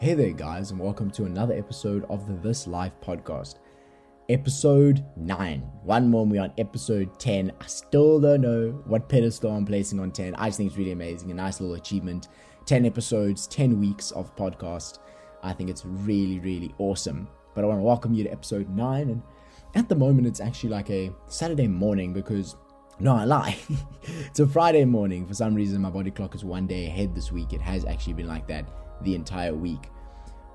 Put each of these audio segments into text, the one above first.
Hey there, guys, and welcome to another episode of the This Life podcast. Episode 9. One more, and we're on episode 10. I still don't know what pedestal I'm placing on 10. I just think it's really amazing. A nice little achievement. 10 episodes, 10 weeks of podcast. I think it's really, really awesome. But I want to welcome you to episode 9. And at the moment, it's actually like a Saturday morning because no, I lie. it's a Friday morning. For some reason, my body clock is one day ahead this week. It has actually been like that the entire week.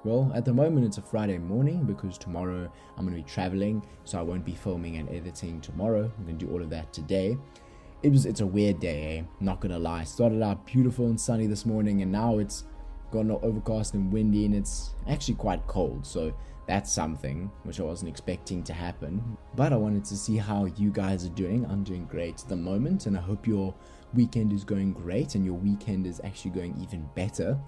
Well, at the moment, it's a Friday morning because tomorrow I'm going to be traveling, so I won't be filming and editing tomorrow. I'm going to do all of that today. It was it's a weird day, eh? Not gonna lie. Started out beautiful and sunny this morning, and now it's gotten overcast and windy, and it's actually quite cold. So that's something which I wasn't expecting to happen. But I wanted to see how you guys are doing. I'm doing great at the moment, and I hope your weekend is going great and your weekend is actually going even better.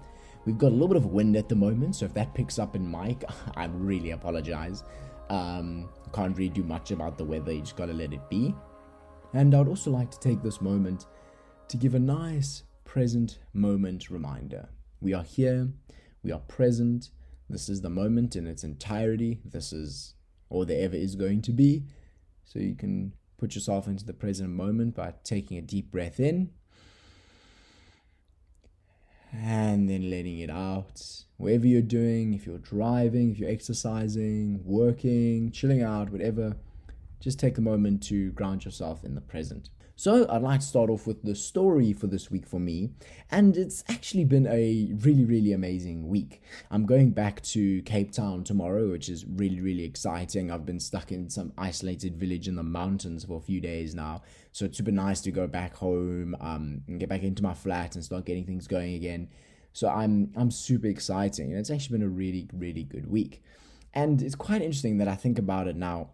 We've got a little bit of wind at the moment, so if that picks up in mic, I really apologize. Um, can't really do much about the weather, you just gotta let it be. And I'd also like to take this moment to give a nice present moment reminder. We are here, we are present, this is the moment in its entirety. This is all there ever is going to be. So you can put yourself into the present moment by taking a deep breath in and then letting it out. Whatever you're doing, if you're driving, if you're exercising, working, chilling out, whatever, just take a moment to ground yourself in the present. So, I'd like to start off with the story for this week for me, and it's actually been a really, really amazing week. I'm going back to Cape Town tomorrow, which is really, really exciting. I've been stuck in some isolated village in the mountains for a few days now, so it's super nice to go back home um, and get back into my flat and start getting things going again. So, I'm I'm super exciting, and it's actually been a really, really good week. And it's quite interesting that I think about it now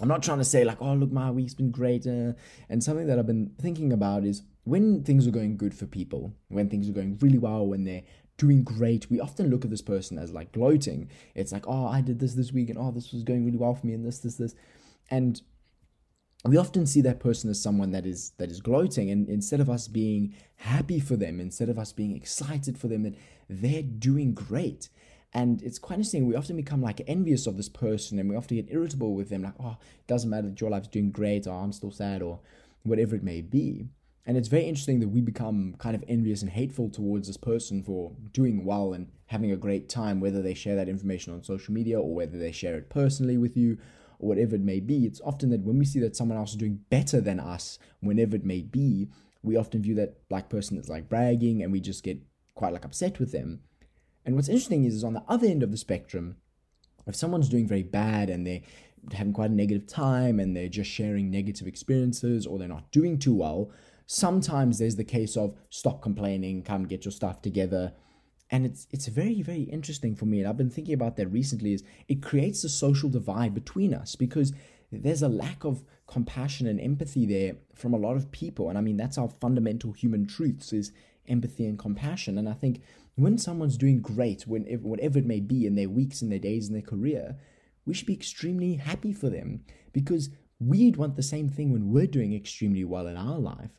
I'm not trying to say like, oh, look, my week's been great. Uh, and something that I've been thinking about is when things are going good for people, when things are going really well, when they're doing great, we often look at this person as like gloating. It's like, oh, I did this this week, and oh, this was going really well for me, and this, this, this, and we often see that person as someone that is that is gloating and instead of us being happy for them instead of us being excited for them that they're doing great and it's quite interesting. We often become like envious of this person and we often get irritable with them, like, oh, it doesn't matter that your life's doing great or I'm still sad or whatever it may be. And it's very interesting that we become kind of envious and hateful towards this person for doing well and having a great time, whether they share that information on social media or whether they share it personally with you or whatever it may be. It's often that when we see that someone else is doing better than us, whenever it may be, we often view that black person as like bragging and we just get quite like upset with them. And what's interesting is, is on the other end of the spectrum, if someone's doing very bad and they're having quite a negative time and they're just sharing negative experiences or they're not doing too well, sometimes there's the case of stop complaining, come get your stuff together. And it's it's very, very interesting for me. And I've been thinking about that recently, is it creates a social divide between us because there's a lack of compassion and empathy there from a lot of people. And I mean that's our fundamental human truths is empathy and compassion. And I think when someone's doing great, when whatever it may be in their weeks, in their days, in their career, we should be extremely happy for them because we'd want the same thing when we're doing extremely well in our life.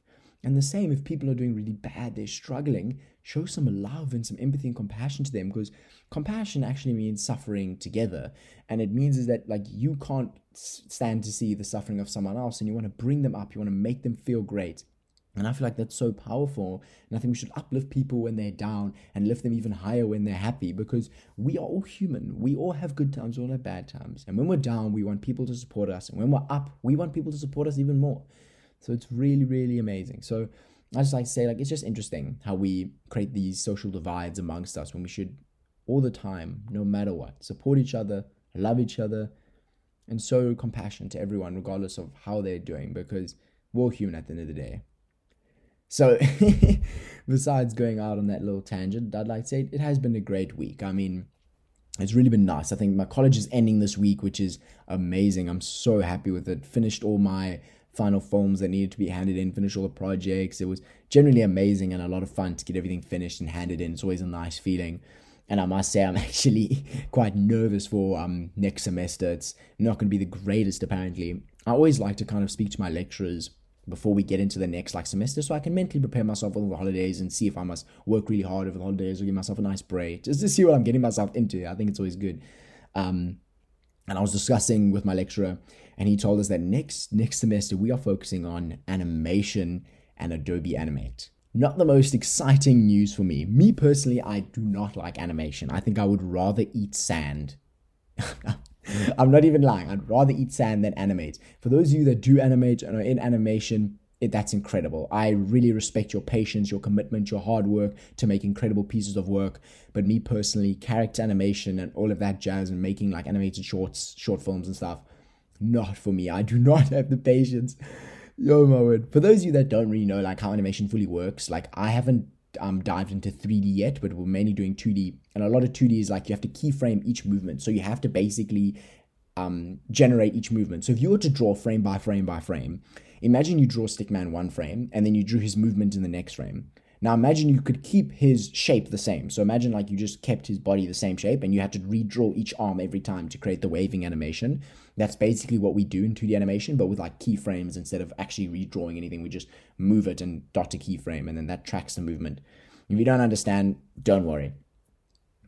And the same if people are doing really bad, they're struggling, show some love and some empathy and compassion to them because compassion actually means suffering together. And it means is that like you can't stand to see the suffering of someone else and you want to bring them up, you want to make them feel great. And I feel like that's so powerful. And I think we should uplift people when they're down and lift them even higher when they're happy because we are all human. We all have good times, we all have bad times. And when we're down, we want people to support us. And when we're up, we want people to support us even more. So it's really, really amazing. So I just like to say, like, it's just interesting how we create these social divides amongst us when we should all the time, no matter what, support each other, love each other, and show compassion to everyone, regardless of how they're doing, because we're human at the end of the day. So, besides going out on that little tangent, I'd like to say it has been a great week. I mean, it's really been nice. I think my college is ending this week, which is amazing. I'm so happy with it. Finished all my final forms that needed to be handed in, finished all the projects. It was generally amazing and a lot of fun to get everything finished and handed in. It's always a nice feeling. And I must say, I'm actually quite nervous for um, next semester. It's not going to be the greatest, apparently. I always like to kind of speak to my lecturers before we get into the next like semester so I can mentally prepare myself for the holidays and see if I must work really hard over the holidays or give myself a nice break just to see what I'm getting myself into. I think it's always good. Um, and I was discussing with my lecturer and he told us that next next semester we are focusing on animation and Adobe Animate. Not the most exciting news for me. Me personally, I do not like animation. I think I would rather eat sand. I'm not even lying. I'd rather eat sand than animate. For those of you that do animate and are in animation, it, that's incredible. I really respect your patience, your commitment, your hard work to make incredible pieces of work. But me personally, character animation and all of that jazz and making like animated shorts, short films and stuff, not for me. I do not have the patience. Yo, my word. For those of you that don't really know like how animation fully works, like I haven't um, dived into 3D yet, but we're mainly doing 2D. And a lot of 2D is like you have to keyframe each movement. So you have to basically um, generate each movement. So if you were to draw frame by frame by frame, imagine you draw Stickman one frame and then you drew his movement in the next frame. Now imagine you could keep his shape the same. So imagine like you just kept his body the same shape and you had to redraw each arm every time to create the waving animation. That's basically what we do in 2D animation, but with like keyframes instead of actually redrawing anything. We just move it and dot a keyframe and then that tracks the movement. If you don't understand, don't worry.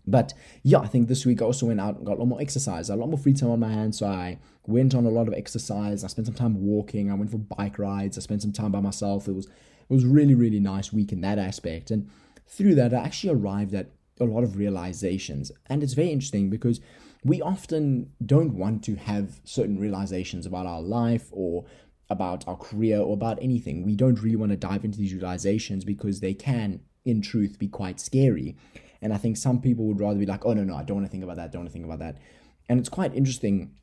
But yeah, I think this week I also went out and got a lot more exercise, a lot more free time on my hands. So I went on a lot of exercise. I spent some time walking. I went for bike rides. I spent some time by myself. It was it was really really nice week in that aspect. And through that, I actually arrived at a lot of realizations. And it's very interesting because we often don't want to have certain realizations about our life or about our career or about anything. We don't really want to dive into these realizations because they can, in truth, be quite scary. And I think some people would rather be like, oh, no, no, I don't want to think about that, don't want to think about that. And it's quite interesting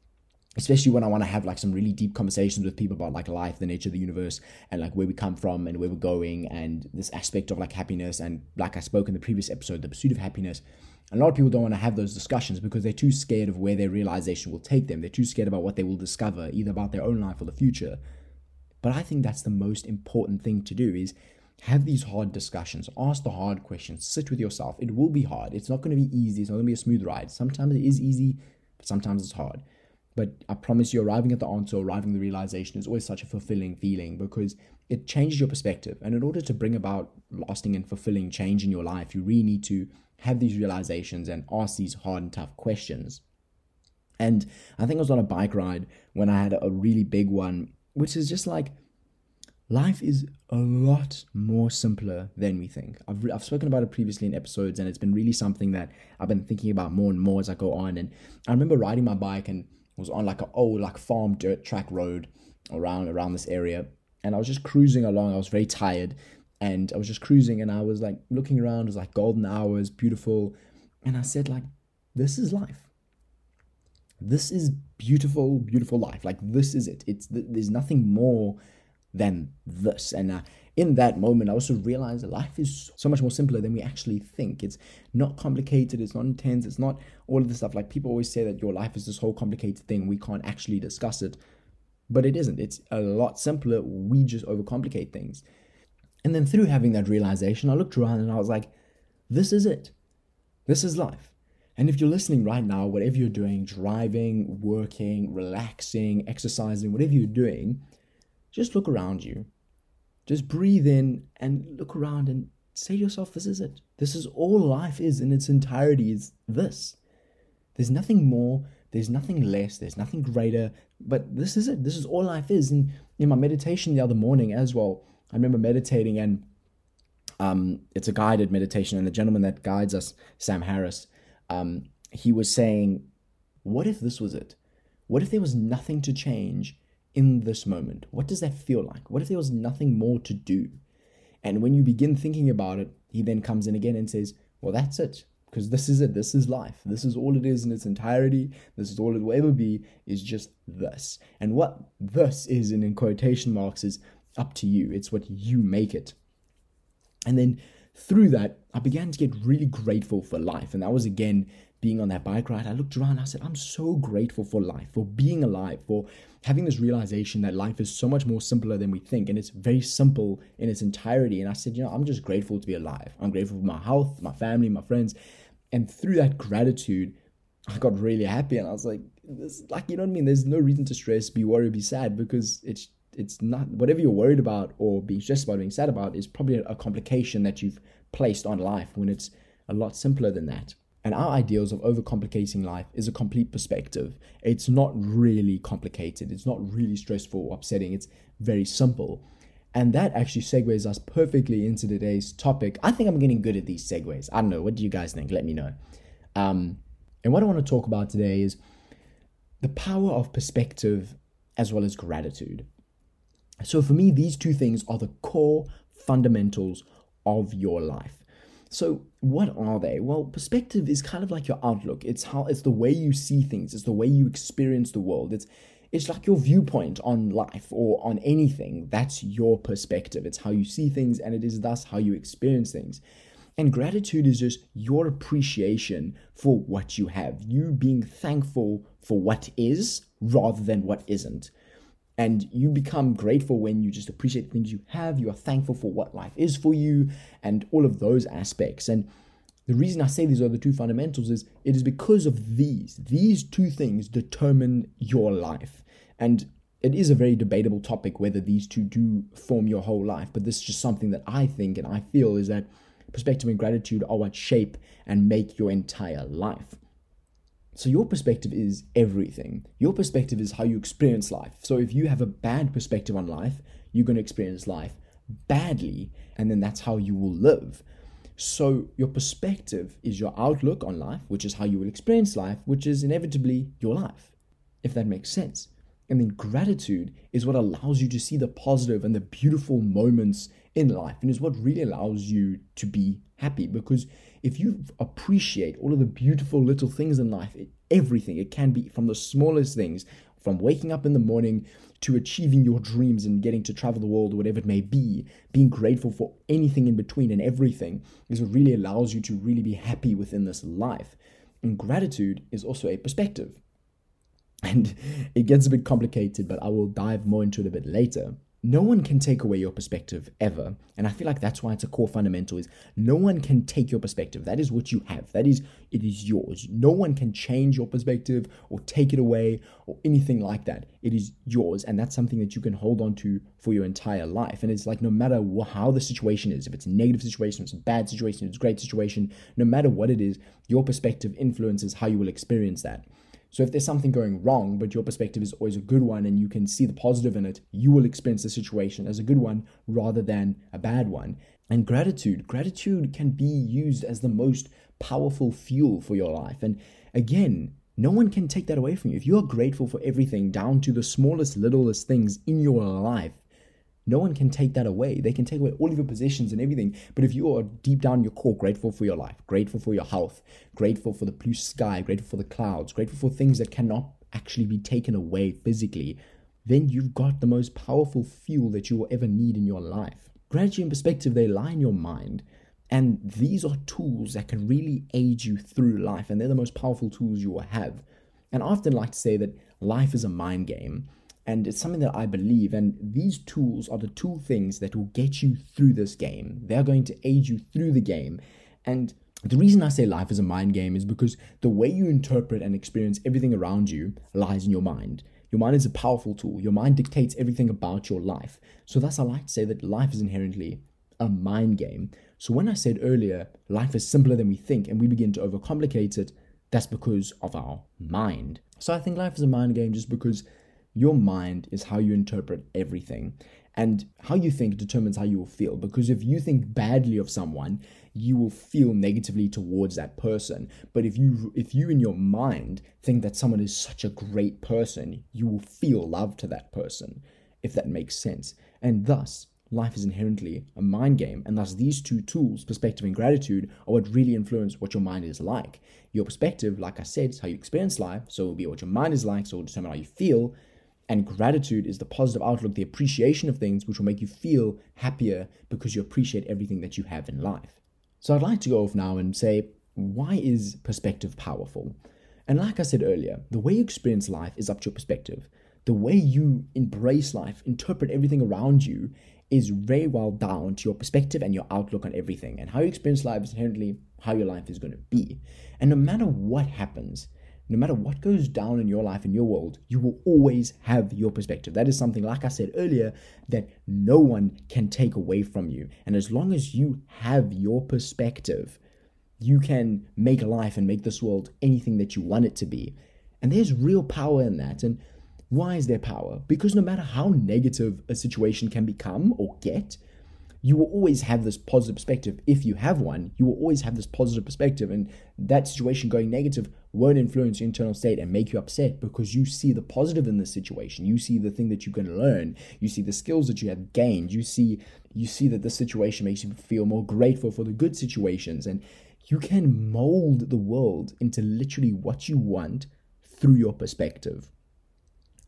especially when I want to have like some really deep conversations with people about like life, the nature of the universe, and like where we come from and where we're going, and this aspect of like happiness. And like I spoke in the previous episode, the pursuit of happiness. A lot of people don't want to have those discussions because they're too scared of where their realization will take them. They're too scared about what they will discover, either about their own life or the future. But I think that's the most important thing to do is have these hard discussions, ask the hard questions, sit with yourself. It will be hard. It's not going to be easy. It's not going to be a smooth ride. Sometimes it is easy, but sometimes it's hard. But I promise you, arriving at the answer, arriving at the realization is always such a fulfilling feeling because it changes your perspective. And in order to bring about lasting and fulfilling change in your life, you really need to have these realizations and ask these hard and tough questions. And I think I was on a bike ride when I had a really big one, which is just like, life is a lot more simpler than we think. I've, I've spoken about it previously in episodes, and it's been really something that I've been thinking about more and more as I go on. And I remember riding my bike and was on like an old like farm dirt track road around around this area, and I was just cruising along. I was very tired, and I was just cruising, and I was like looking around. It was like golden hours, beautiful, and I said like, "This is life." This is beautiful, beautiful life. Like this is it. It's there's nothing more than this. And uh, in that moment, I also realized that life is so much more simpler than we actually think. It's not complicated, it's not intense, it's not all of this stuff. Like people always say that your life is this whole complicated thing, we can't actually discuss it. But it isn't. It's a lot simpler. We just overcomplicate things. And then through having that realization, I looked around and I was like, this is it. This is life. And if you're listening right now, whatever you're doing, driving, working, relaxing, exercising, whatever you're doing, just look around you. Just breathe in and look around and say to yourself, this is it. This is all life is in its entirety, is this. There's nothing more, there's nothing less, there's nothing greater, but this is it. This is all life is. And in my meditation the other morning as well, I remember meditating and um, it's a guided meditation, and the gentleman that guides us, Sam Harris, um, he was saying, What if this was it? What if there was nothing to change in this moment? What does that feel like? What if there was nothing more to do? And when you begin thinking about it, he then comes in again and says, Well, that's it. Because this is it. This is life. This is all it is in its entirety. This is all it will ever be, is just this. And what this is, in, in quotation marks, is up to you. It's what you make it. And then through that, I began to get really grateful for life. And that was again being on that bike ride, I looked around, I said, I'm so grateful for life, for being alive, for having this realization that life is so much more simpler than we think. And it's very simple in its entirety. And I said, you know, I'm just grateful to be alive. I'm grateful for my health, my family, my friends. And through that gratitude, I got really happy. And I was like, this, like, you know what I mean? There's no reason to stress, be worried, be sad because it's it's not whatever you're worried about or being stressed about, being sad about is probably a complication that you've placed on life when it's a lot simpler than that. And our ideals of overcomplicating life is a complete perspective. It's not really complicated. It's not really stressful or upsetting. It's very simple. And that actually segues us perfectly into today's topic. I think I'm getting good at these segues. I don't know. What do you guys think? Let me know. Um, and what I want to talk about today is the power of perspective as well as gratitude. So, for me, these two things are the core fundamentals of your life. So, what are they? Well, perspective is kind of like your outlook. It's how it's the way you see things. It's the way you experience the world. It's it's like your viewpoint on life or on anything. That's your perspective. It's how you see things, and it is thus how you experience things. And gratitude is just your appreciation for what you have, you being thankful for what is rather than what isn't. And you become grateful when you just appreciate the things you have, you are thankful for what life is for you, and all of those aspects. And the reason I say these are the two fundamentals is it is because of these. These two things determine your life. And it is a very debatable topic whether these two do form your whole life, but this is just something that I think and I feel is that perspective and gratitude are what shape and make your entire life. So, your perspective is everything. Your perspective is how you experience life. So, if you have a bad perspective on life, you're going to experience life badly, and then that's how you will live. So, your perspective is your outlook on life, which is how you will experience life, which is inevitably your life, if that makes sense. And then gratitude is what allows you to see the positive and the beautiful moments in life and is what really allows you to be happy because if you appreciate all of the beautiful little things in life it, everything it can be from the smallest things from waking up in the morning to achieving your dreams and getting to travel the world or whatever it may be being grateful for anything in between and everything is what really allows you to really be happy within this life. And gratitude is also a perspective. And it gets a bit complicated but i will dive more into it a bit later no one can take away your perspective ever and i feel like that's why it's a core fundamental is no one can take your perspective. That is what you have. That is it is yours. No one can change your perspective or take it away or anything like that. It is yours and that's something that you can hold on to for your entire life. And it's like no matter how the situation is if it's a negative situation it's a bad situation it's a great situation no matter what it is your perspective influences how you will experience that so if there's something going wrong, but your perspective is always a good one and you can see the positive in it, you will experience the situation as a good one rather than a bad one. And gratitude, gratitude can be used as the most powerful fuel for your life. And again, no one can take that away from you. If you are grateful for everything down to the smallest, littlest things in your life, no one can take that away. They can take away all of your possessions and everything. But if you are deep down your core grateful for your life, grateful for your health, grateful for the blue sky, grateful for the clouds, grateful for things that cannot actually be taken away physically, then you've got the most powerful fuel that you will ever need in your life. Gratitude and perspective, they lie in your mind. And these are tools that can really aid you through life. And they're the most powerful tools you will have. And I often like to say that life is a mind game. And it's something that I believe. And these tools are the two things that will get you through this game. They're going to aid you through the game. And the reason I say life is a mind game is because the way you interpret and experience everything around you lies in your mind. Your mind is a powerful tool. Your mind dictates everything about your life. So, thus, I like to say that life is inherently a mind game. So, when I said earlier, life is simpler than we think and we begin to overcomplicate it, that's because of our mind. So, I think life is a mind game just because your mind is how you interpret everything. And how you think determines how you will feel. Because if you think badly of someone, you will feel negatively towards that person. But if you if you in your mind think that someone is such a great person, you will feel love to that person, if that makes sense. And thus, life is inherently a mind game, and thus these two tools, perspective and gratitude, are what really influence what your mind is like. Your perspective, like I said, is how you experience life, so it will be what your mind is like, so it will determine how you feel, and gratitude is the positive outlook, the appreciation of things, which will make you feel happier because you appreciate everything that you have in life. So I'd like to go off now and say, why is perspective powerful? And like I said earlier, the way you experience life is up to your perspective. The way you embrace life, interpret everything around you, is very well down to your perspective and your outlook on everything. And how you experience life is inherently how your life is going to be. And no matter what happens, no matter what goes down in your life, in your world, you will always have your perspective. That is something, like I said earlier, that no one can take away from you. And as long as you have your perspective, you can make life and make this world anything that you want it to be. And there's real power in that. And why is there power? Because no matter how negative a situation can become or get, you will always have this positive perspective. If you have one, you will always have this positive perspective, and that situation going negative won't influence your internal state and make you upset because you see the positive in this situation. You see the thing that you can learn. You see the skills that you have gained. You see you see that this situation makes you feel more grateful for the good situations, and you can mold the world into literally what you want through your perspective.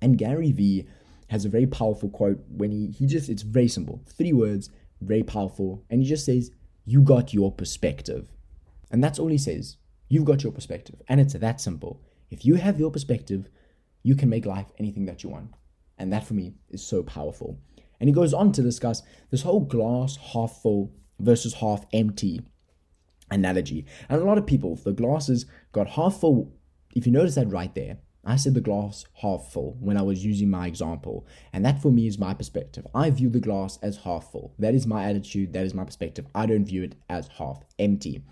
And Gary Vee has a very powerful quote when he he just it's very simple, three words very powerful. And he just says, You got your perspective. And that's all he says. You've got your perspective. And it's that simple. If you have your perspective, you can make life anything that you want. And that for me is so powerful. And he goes on to discuss this whole glass half full versus half empty analogy. And a lot of people, the glass has got half full. If you notice that right there, I said the glass half full when I was using my example, and that for me is my perspective. I view the glass as half full. That is my attitude, that is my perspective. I don't view it as half empty.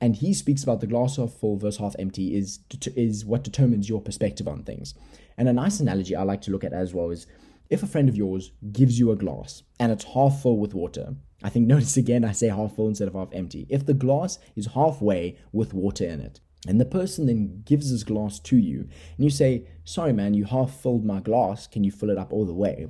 And he speaks about the glass half full versus half empty is is what determines your perspective on things. And a nice analogy I like to look at as well is if a friend of yours gives you a glass and it's half full with water, I think notice again I say half full instead of half empty. If the glass is halfway with water in it, and the person then gives his glass to you, and you say, Sorry, man, you half filled my glass. Can you fill it up all the way?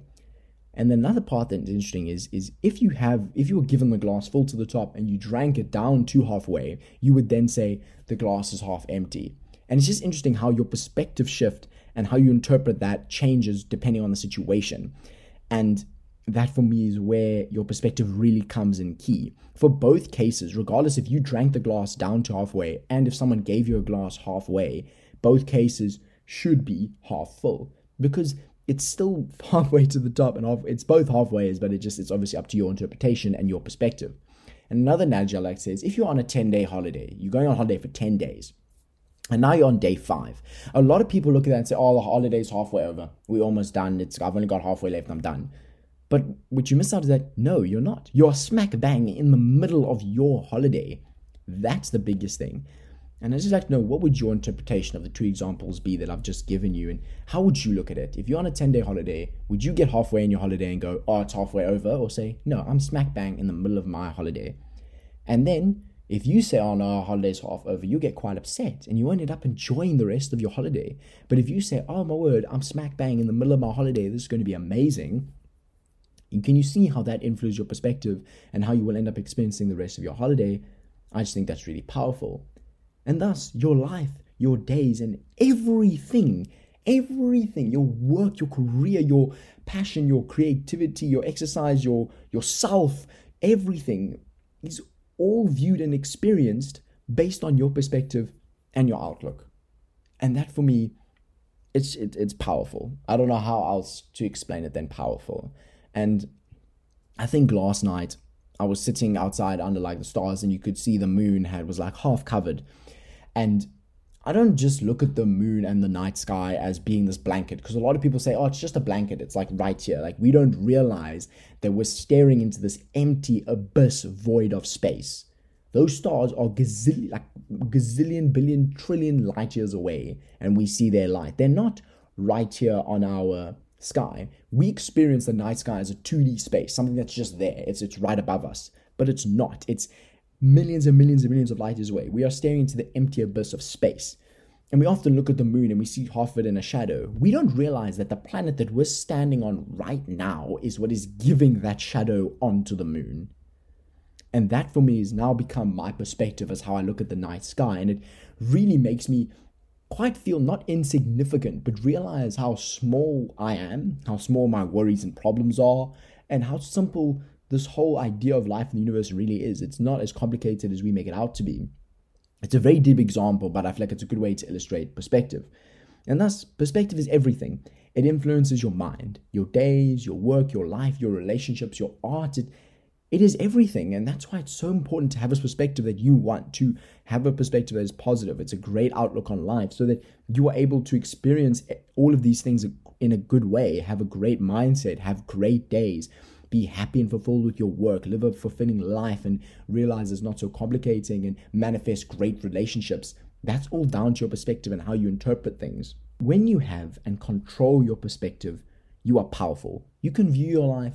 And then another part that's interesting is, is if you have if you were given the glass full to the top and you drank it down to halfway, you would then say the glass is half empty. And it's just interesting how your perspective shift and how you interpret that changes depending on the situation. And that for me is where your perspective really comes in key. For both cases, regardless if you drank the glass down to halfway and if someone gave you a glass halfway, both cases should be half full because it's still halfway to the top and half, it's both halfways, but it just it's obviously up to your interpretation and your perspective. And another analogy I like says if you're on a 10 day holiday, you're going on holiday for 10 days. And now you're on day five. A lot of people look at that and say, "Oh, the holiday's halfway over. We're almost done. It's I've only got halfway left. I'm done." But what you miss out is that no, you're not. You're smack bang in the middle of your holiday. That's the biggest thing. And I just like to know what would your interpretation of the two examples be that I've just given you, and how would you look at it? If you're on a 10 day holiday, would you get halfway in your holiday and go, oh, it's halfway over? Or say, no, I'm smack bang in the middle of my holiday. And then if you say, oh no, our holiday's half over, you get quite upset and you end up enjoying the rest of your holiday. But if you say, oh my word, I'm smack bang in the middle of my holiday, this is going to be amazing, and can you see how that influences your perspective and how you will end up experiencing the rest of your holiday? I just think that's really powerful. And thus, your life, your days, and everything, everything, your work, your career, your passion, your creativity, your exercise, your yourself, everything is all viewed and experienced based on your perspective and your outlook. And that for me, it's it, it's powerful. I don't know how else to explain it than powerful. And I think last night I was sitting outside under like the stars and you could see the moon had was like half covered. And I don't just look at the moon and the night sky as being this blanket because a lot of people say, oh, it's just a blanket. It's like right here. Like we don't realize that we're staring into this empty abyss void of space. Those stars are gazillion, like gazillion, billion, trillion light years away, and we see their light. They're not right here on our sky, we experience the night sky as a 2D space, something that's just there. It's it's right above us, but it's not. It's millions and millions and millions of light years away. We are staring into the empty abyss of space. And we often look at the moon and we see half of it in a shadow. We don't realize that the planet that we're standing on right now is what is giving that shadow onto the moon. And that for me has now become my perspective as how I look at the night sky. And it really makes me quite feel not insignificant, but realize how small I am, how small my worries and problems are, and how simple this whole idea of life in the universe really is. It's not as complicated as we make it out to be. It's a very deep example, but I feel like it's a good way to illustrate perspective. And thus, perspective is everything. It influences your mind, your days, your work, your life, your relationships, your art. It, It is everything. And that's why it's so important to have a perspective that you want, to have a perspective that is positive. It's a great outlook on life so that you are able to experience all of these things in a good way, have a great mindset, have great days, be happy and fulfilled with your work, live a fulfilling life, and realize it's not so complicating and manifest great relationships. That's all down to your perspective and how you interpret things. When you have and control your perspective, you are powerful. You can view your life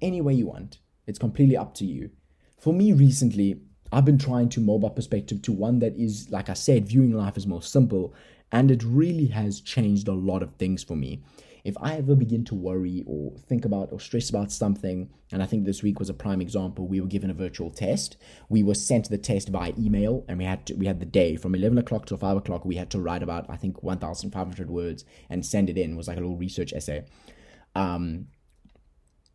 any way you want. It's completely up to you. For me, recently, I've been trying to mold my perspective to one that is, like I said, viewing life as more simple, and it really has changed a lot of things for me. If I ever begin to worry or think about or stress about something, and I think this week was a prime example, we were given a virtual test. We were sent the test via email, and we had to, we had the day from eleven o'clock to five o'clock. We had to write about I think one thousand five hundred words and send it in. It was like a little research essay. Um,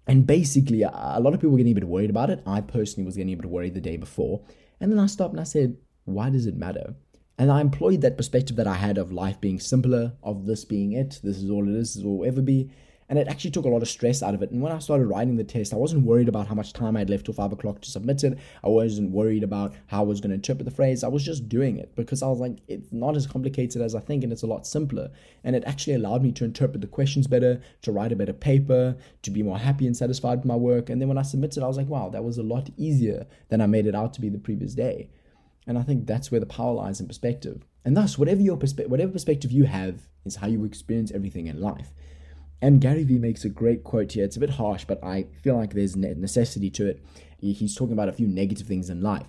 and basically, a lot of people were getting a bit worried about it. I personally was getting a bit worried the day before. And then I stopped and I said, why does it matter? And I employed that perspective that I had of life being simpler, of this being it, this is all it is, this will ever be, and it actually took a lot of stress out of it. And when I started writing the test, I wasn't worried about how much time I had left till five o'clock to submit it. I wasn't worried about how I was going to interpret the phrase. I was just doing it because I was like, it's not as complicated as I think, and it's a lot simpler. And it actually allowed me to interpret the questions better, to write a better paper, to be more happy and satisfied with my work. And then when I submitted, I was like, wow, that was a lot easier than I made it out to be the previous day. And I think that's where the power lies in perspective. And thus, whatever your perspe- whatever perspective you have is how you experience everything in life. And Gary Vee makes a great quote here. It's a bit harsh, but I feel like there's a necessity to it. He's talking about a few negative things in life.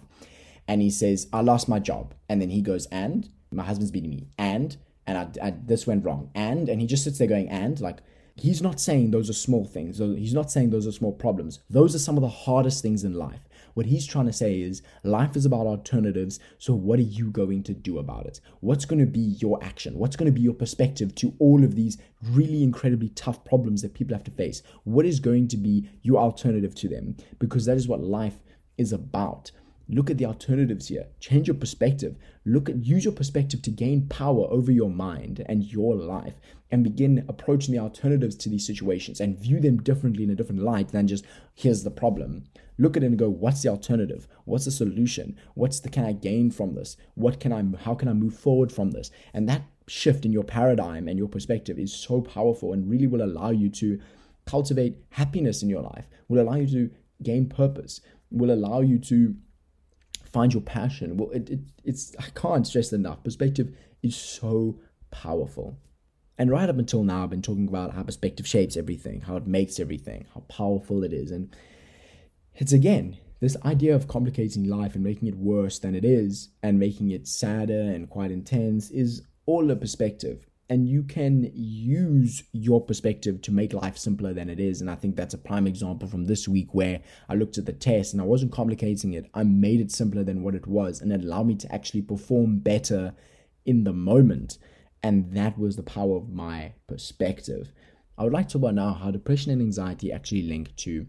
And he says, I lost my job. And then he goes, and my husband's beating me. And, and I, I, this went wrong. And, and he just sits there going, and, like, he's not saying those are small things. He's not saying those are small problems. Those are some of the hardest things in life. What he's trying to say is life is about alternatives. So, what are you going to do about it? What's going to be your action? What's going to be your perspective to all of these really incredibly tough problems that people have to face? What is going to be your alternative to them? Because that is what life is about. Look at the alternatives here. Change your perspective. Look at use your perspective to gain power over your mind and your life and begin approaching the alternatives to these situations and view them differently in a different light than just here's the problem. Look at it and go, what's the alternative? What's the solution? What's the can I gain from this? What can I how can I move forward from this? And that shift in your paradigm and your perspective is so powerful and really will allow you to cultivate happiness in your life, will allow you to gain purpose, will allow you to find your passion. Well, it, it, it's I can't stress enough. Perspective is so powerful. And right up until now, I've been talking about how perspective shapes everything, how it makes everything, how powerful it is. And it's again this idea of complicating life and making it worse than it is and making it sadder and quite intense is all a perspective and you can use your perspective to make life simpler than it is. And I think that's a prime example from this week where I looked at the test and I wasn't complicating it. I made it simpler than what it was, and it allowed me to actually perform better in the moment. And that was the power of my perspective. I would like to talk about now how depression and anxiety actually link to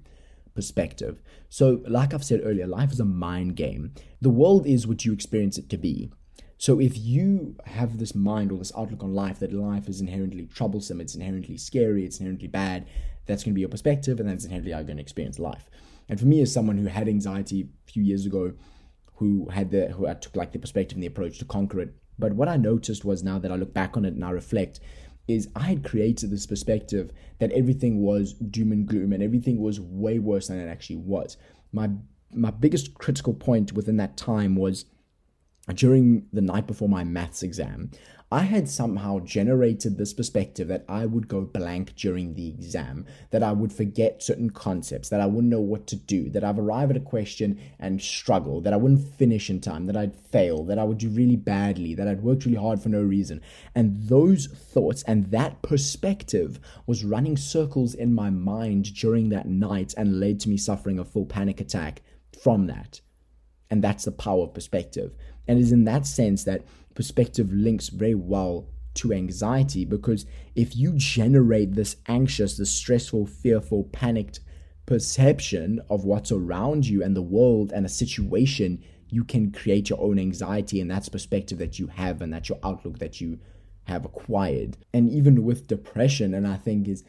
perspective. So, like I've said earlier, life is a mind game. The world is what you experience it to be. So if you have this mind or this outlook on life that life is inherently troublesome, it's inherently scary, it's inherently bad, that's going to be your perspective, and that's inherently how you're going to experience life. And for me, as someone who had anxiety a few years ago, who had the who I took like the perspective and the approach to conquer it. But what I noticed was now that I look back on it and I reflect, is I had created this perspective that everything was doom and gloom and everything was way worse than it actually was. My my biggest critical point within that time was during the night before my maths exam, I had somehow generated this perspective that I would go blank during the exam, that I would forget certain concepts, that I wouldn't know what to do, that I've arrived at a question and struggle, that I wouldn't finish in time, that I'd fail, that I would do really badly, that I'd worked really hard for no reason. And those thoughts and that perspective was running circles in my mind during that night and led to me suffering a full panic attack from that. And that's the power of perspective. And it is in that sense that perspective links very well to anxiety because if you generate this anxious, this stressful, fearful, panicked perception of what's around you and the world and a situation, you can create your own anxiety, and that's perspective that you have, and that's your outlook that you have acquired. And even with depression, and I think is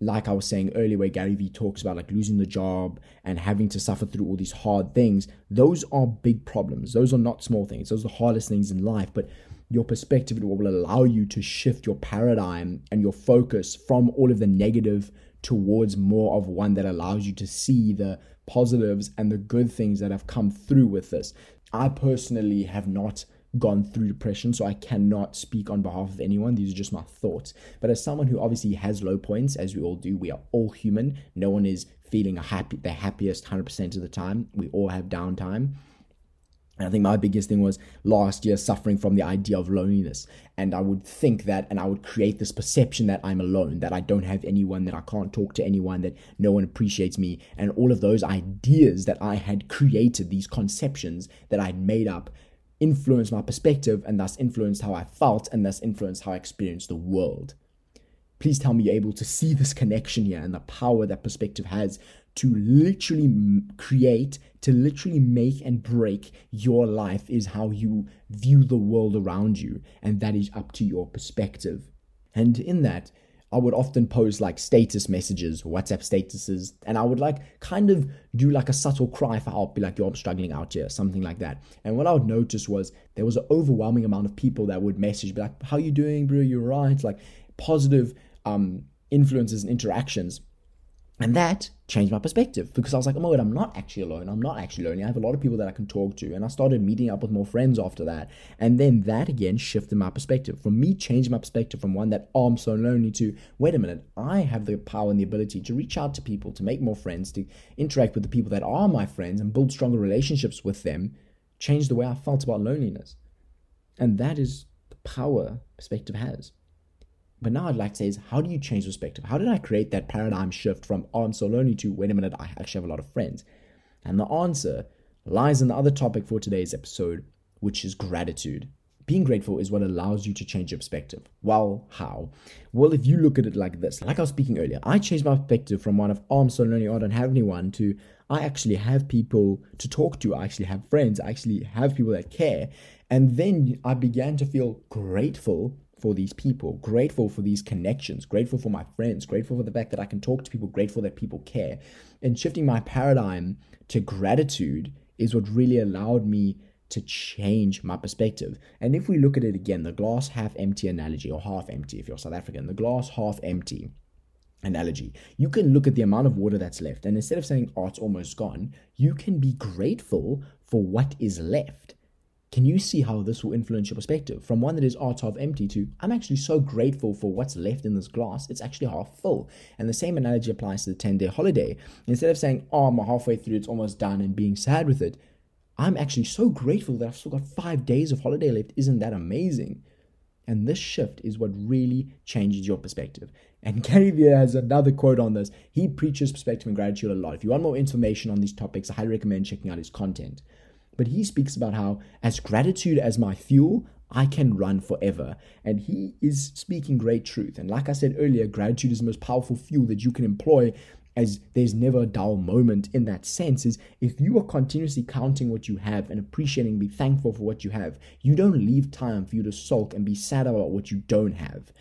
like I was saying earlier, where Gary Vee talks about like losing the job and having to suffer through all these hard things, those are big problems. Those are not small things. Those are the hardest things in life. But your perspective will allow you to shift your paradigm and your focus from all of the negative towards more of one that allows you to see the positives and the good things that have come through with this. I personally have not gone through depression, so I cannot speak on behalf of anyone. These are just my thoughts. But as someone who obviously has low points, as we all do, we are all human. No one is feeling happy the happiest 100% of the time. We all have downtime. And I think my biggest thing was last year suffering from the idea of loneliness. And I would think that, and I would create this perception that I'm alone, that I don't have anyone, that I can't talk to anyone, that no one appreciates me. And all of those ideas that I had created, these conceptions that I'd made up, influenced my perspective and thus influenced how I felt and thus influenced how I experienced the world. Please tell me you're able to see this connection here and the power that perspective has to literally create, to literally make and break your life is how you view the world around you. And that is up to your perspective. And in that, I would often post like status messages, WhatsApp statuses, and I would like kind of do like a subtle cry for help, be like, yo, I'm struggling out here, something like that. And what I would notice was there was an overwhelming amount of people that would message, be like, how you doing, bro? You're right. Like positive um, influences and interactions. And that changed my perspective because I was like, oh my god, I'm not actually alone. I'm not actually lonely. I have a lot of people that I can talk to. And I started meeting up with more friends after that. And then that again shifted my perspective. From me changing my perspective from one that, oh, I'm so lonely to, wait a minute, I have the power and the ability to reach out to people, to make more friends, to interact with the people that are my friends and build stronger relationships with them, changed the way I felt about loneliness. And that is the power perspective has. But now I'd like to say is how do you change perspective? How did I create that paradigm shift from oh, I'm so lonely to wait a minute, I actually have a lot of friends? And the answer lies in the other topic for today's episode, which is gratitude. Being grateful is what allows you to change your perspective. Well, how? Well, if you look at it like this, like I was speaking earlier, I changed my perspective from one of, oh, I'm so lonely, I don't have anyone, to I actually have people to talk to, I actually have friends, I actually have people that care. And then I began to feel grateful for these people, grateful for these connections, grateful for my friends, grateful for the fact that I can talk to people, grateful that people care. And shifting my paradigm to gratitude is what really allowed me to change my perspective. And if we look at it again, the glass half empty analogy, or half empty if you're South African, the glass half empty analogy, you can look at the amount of water that's left. And instead of saying, oh, it's almost gone, you can be grateful for what is left. Can you see how this will influence your perspective? From one that is art half empty to I'm actually so grateful for what's left in this glass, it's actually half full. And the same analogy applies to the 10 day holiday. Instead of saying, oh, I'm halfway through, it's almost done, and being sad with it, I'm actually so grateful that I've still got five days of holiday left. Isn't that amazing? And this shift is what really changes your perspective. And Gary Vee has another quote on this. He preaches perspective and gratitude a lot. If you want more information on these topics, I highly recommend checking out his content. But he speaks about how, as gratitude as my fuel, I can run forever. And he is speaking great truth. And like I said earlier, gratitude is the most powerful fuel that you can employ as there's never a dull moment in that sense is if you are continuously counting what you have and appreciating be thankful for what you have you don't leave time for you to sulk and be sad about what you don't have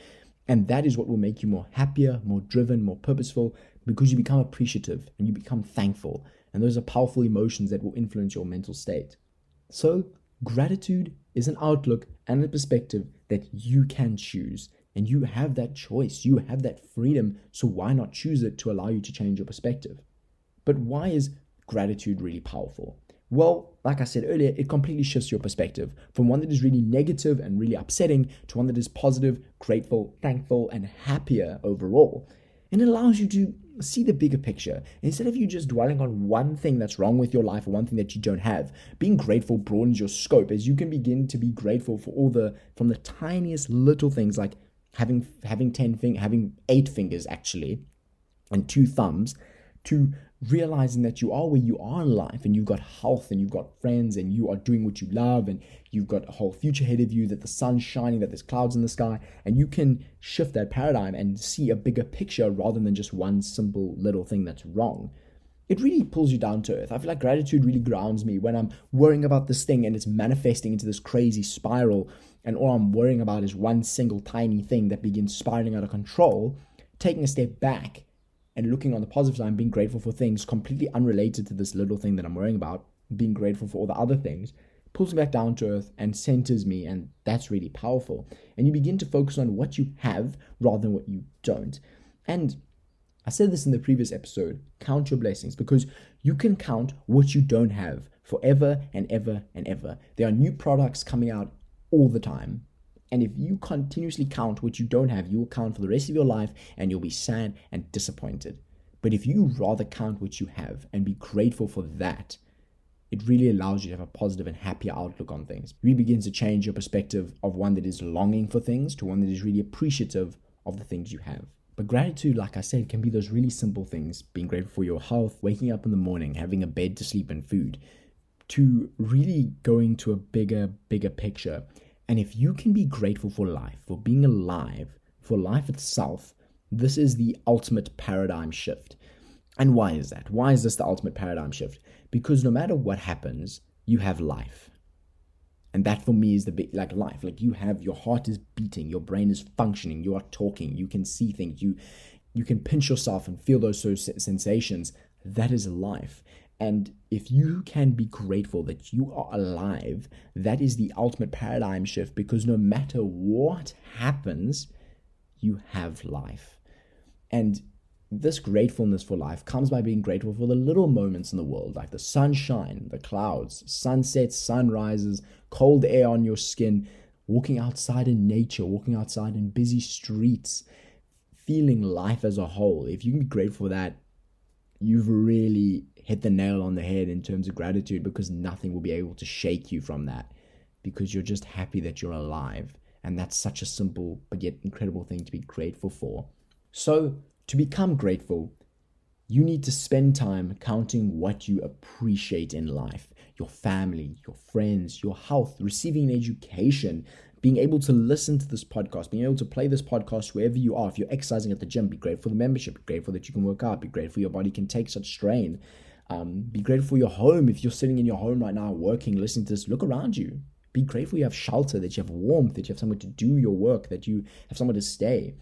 and that is what will make you more happier more driven more purposeful because you become appreciative and you become thankful and those are powerful emotions that will influence your mental state. So, gratitude is an outlook and a perspective that you can choose. And you have that choice, you have that freedom. So, why not choose it to allow you to change your perspective? But why is gratitude really powerful? Well, like I said earlier, it completely shifts your perspective from one that is really negative and really upsetting to one that is positive, grateful, thankful, and happier overall. And it allows you to see the bigger picture. Instead of you just dwelling on one thing that's wrong with your life or one thing that you don't have, being grateful broadens your scope as you can begin to be grateful for all the from the tiniest little things like having having 10 fing- having 8 fingers actually and two thumbs to realizing that you are where you are in life and you've got health and you've got friends and you are doing what you love and you've got a whole future ahead of you that the sun's shining that there's clouds in the sky and you can shift that paradigm and see a bigger picture rather than just one simple little thing that's wrong it really pulls you down to earth. I feel like gratitude really grounds me when I'm worrying about this thing and it's manifesting into this crazy spiral, and all I'm worrying about is one single tiny thing that begins spiraling out of control taking a step back and looking on the positive side, being grateful for things completely unrelated to this little thing that I'm worrying about, being grateful for all the other things, pulls me back down to earth and centers me, and that's really powerful. And you begin to focus on what you have rather than what you don't. And I said this in the previous episode count your blessings because you can count what you don't have forever and ever and ever. There are new products coming out all the time. And if you continuously count what you don't have, you will count for the rest of your life and you'll be sad and disappointed. But if you rather count what you have and be grateful for that, it really allows you to have a positive and happier outlook on things. It really begins to change your perspective of one that is longing for things to one that is really appreciative of the things you have. But gratitude, like I said, can be those really simple things being grateful for your health, waking up in the morning, having a bed to sleep and food, to really going to a bigger, bigger picture. And if you can be grateful for life, for being alive, for life itself, this is the ultimate paradigm shift. And why is that? Why is this the ultimate paradigm shift? Because no matter what happens, you have life. And that for me is the big, like life. Like you have your heart is beating, your brain is functioning, you are talking, you can see things, you you can pinch yourself and feel those of sensations. That is life. And if you can be grateful that you are alive, that is the ultimate paradigm shift because no matter what happens, you have life. And this gratefulness for life comes by being grateful for the little moments in the world, like the sunshine, the clouds, sunsets, sunrises, cold air on your skin, walking outside in nature, walking outside in busy streets, feeling life as a whole. If you can be grateful for that, you've really hit the nail on the head in terms of gratitude because nothing will be able to shake you from that because you're just happy that you're alive. And that's such a simple but yet incredible thing to be grateful for. So, to become grateful, you need to spend time counting what you appreciate in life your family, your friends, your health, receiving an education, being able to listen to this podcast, being able to play this podcast wherever you are. If you're exercising at the gym, be grateful for the membership, be grateful that you can work out, be grateful your body can take such strain. Um, be grateful for your home. If you're sitting in your home right now, working, listening to this, look around you. Be grateful you have shelter, that you have warmth, that you have somewhere to do your work, that you have somewhere to stay.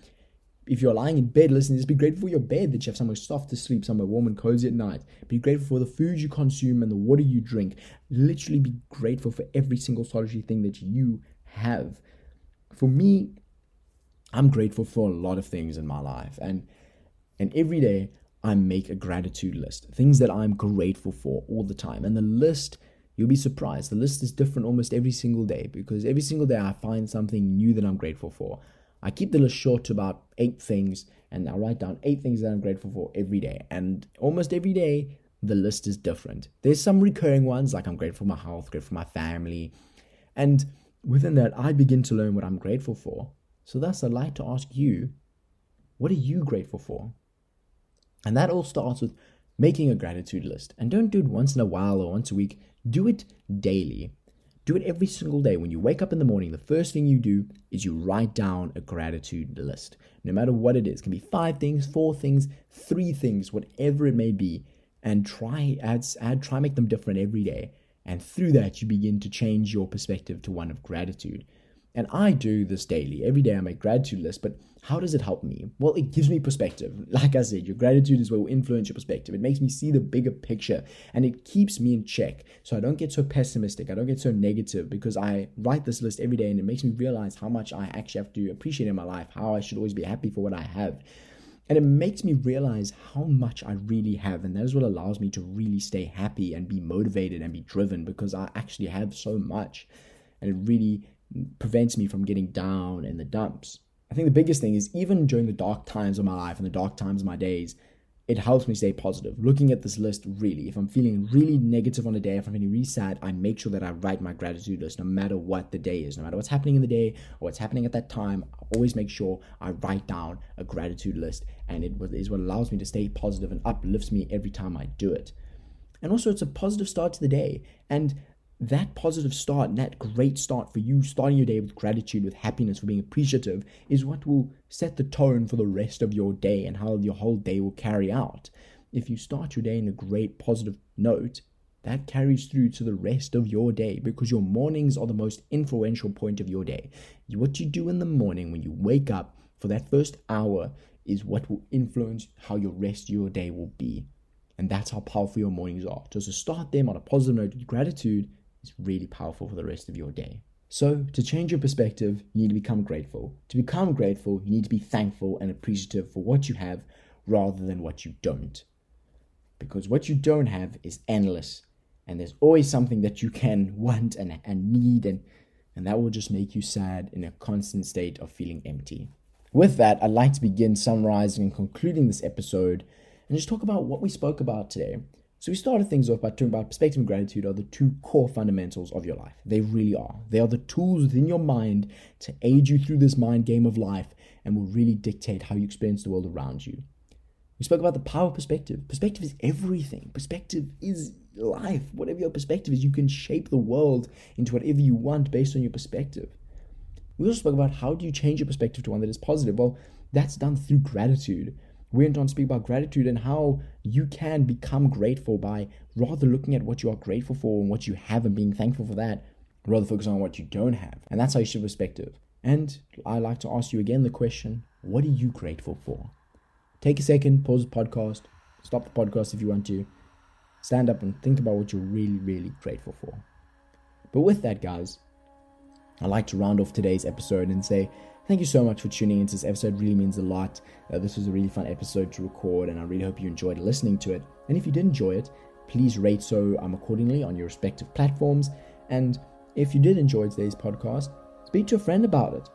If you're lying in bed listening, just be grateful for your bed, that you have somewhere soft to sleep, somewhere warm and cozy at night. Be grateful for the food you consume and the water you drink. Literally be grateful for every single solitary thing that you have. For me, I'm grateful for a lot of things in my life. And and every day I make a gratitude list, things that I'm grateful for all the time. And the list, you'll be surprised, the list is different almost every single day because every single day I find something new that I'm grateful for. I keep the list short to about eight things and I write down eight things that I'm grateful for every day. And almost every day, the list is different. There's some recurring ones like I'm grateful for my health, grateful for my family. And within that, I begin to learn what I'm grateful for. So, thus, I'd like to ask you, what are you grateful for? And that all starts with making a gratitude list. And don't do it once in a while or once a week, do it daily. Do it every single day. When you wake up in the morning, the first thing you do is you write down a gratitude list. No matter what it is, it can be five things, four things, three things, whatever it may be, and try add, add try make them different every day. And through that, you begin to change your perspective to one of gratitude. And I do this daily. Every day I make gratitude list, but how does it help me? Well, it gives me perspective. Like I said, your gratitude is what will influence your perspective. It makes me see the bigger picture and it keeps me in check. So I don't get so pessimistic. I don't get so negative because I write this list every day and it makes me realize how much I actually have to appreciate in my life, how I should always be happy for what I have. And it makes me realize how much I really have. And that is what allows me to really stay happy and be motivated and be driven because I actually have so much. And it really prevents me from getting down in the dumps. I think the biggest thing is even during the dark times of my life and the dark times of my days, it helps me stay positive. Looking at this list, really, if I'm feeling really negative on a day, if I'm feeling really sad, I make sure that I write my gratitude list no matter what the day is, no matter what's happening in the day or what's happening at that time. I always make sure I write down a gratitude list, and it is what allows me to stay positive and uplifts me every time I do it. And also, it's a positive start to the day. And that positive start and that great start for you starting your day with gratitude, with happiness, for being appreciative, is what will set the tone for the rest of your day and how your whole day will carry out. If you start your day in a great positive note, that carries through to the rest of your day because your mornings are the most influential point of your day. What you do in the morning when you wake up for that first hour is what will influence how your rest of your day will be. And that's how powerful your mornings are. Just to start them on a positive note, with gratitude is really powerful for the rest of your day. So, to change your perspective, you need to become grateful. To become grateful, you need to be thankful and appreciative for what you have rather than what you don't. Because what you don't have is endless, and there's always something that you can want and, and need, and, and that will just make you sad in a constant state of feeling empty. With that, I'd like to begin summarizing and concluding this episode and just talk about what we spoke about today. So we started things off by talking about perspective and gratitude are the two core fundamentals of your life. They really are. They are the tools within your mind to aid you through this mind game of life and will really dictate how you experience the world around you. We spoke about the power of perspective. Perspective is everything. Perspective is life. Whatever your perspective is, you can shape the world into whatever you want based on your perspective. We also spoke about how do you change your perspective to one that is positive? Well, that's done through gratitude we went on to speak about gratitude and how you can become grateful by rather looking at what you are grateful for and what you have and being thankful for that, rather focus on what you don't have. And that's how you shift perspective. And I like to ask you again the question what are you grateful for? Take a second, pause the podcast, stop the podcast if you want to, stand up and think about what you're really, really grateful for. But with that, guys, I'd like to round off today's episode and say Thank you so much for tuning into this episode. It really means a lot. Uh, this was a really fun episode to record, and I really hope you enjoyed listening to it. And if you did enjoy it, please rate so um, accordingly on your respective platforms. And if you did enjoy today's podcast, speak to a friend about it.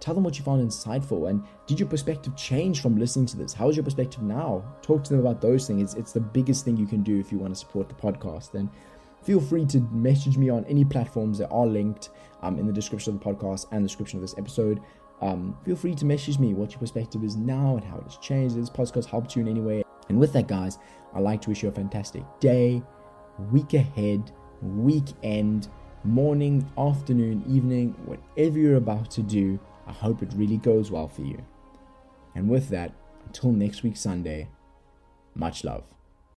Tell them what you found insightful and did your perspective change from listening to this? How is your perspective now? Talk to them about those things. It's, it's the biggest thing you can do if you want to support the podcast. And feel free to message me on any platforms that are linked um, in the description of the podcast and the description of this episode. Um, feel free to message me what your perspective is now and how it has changed. This podcast helped you in any way. And with that, guys, I'd like to wish you a fantastic day, week ahead, weekend, morning, afternoon, evening, whatever you're about to do. I hope it really goes well for you. And with that, until next week, Sunday, much love.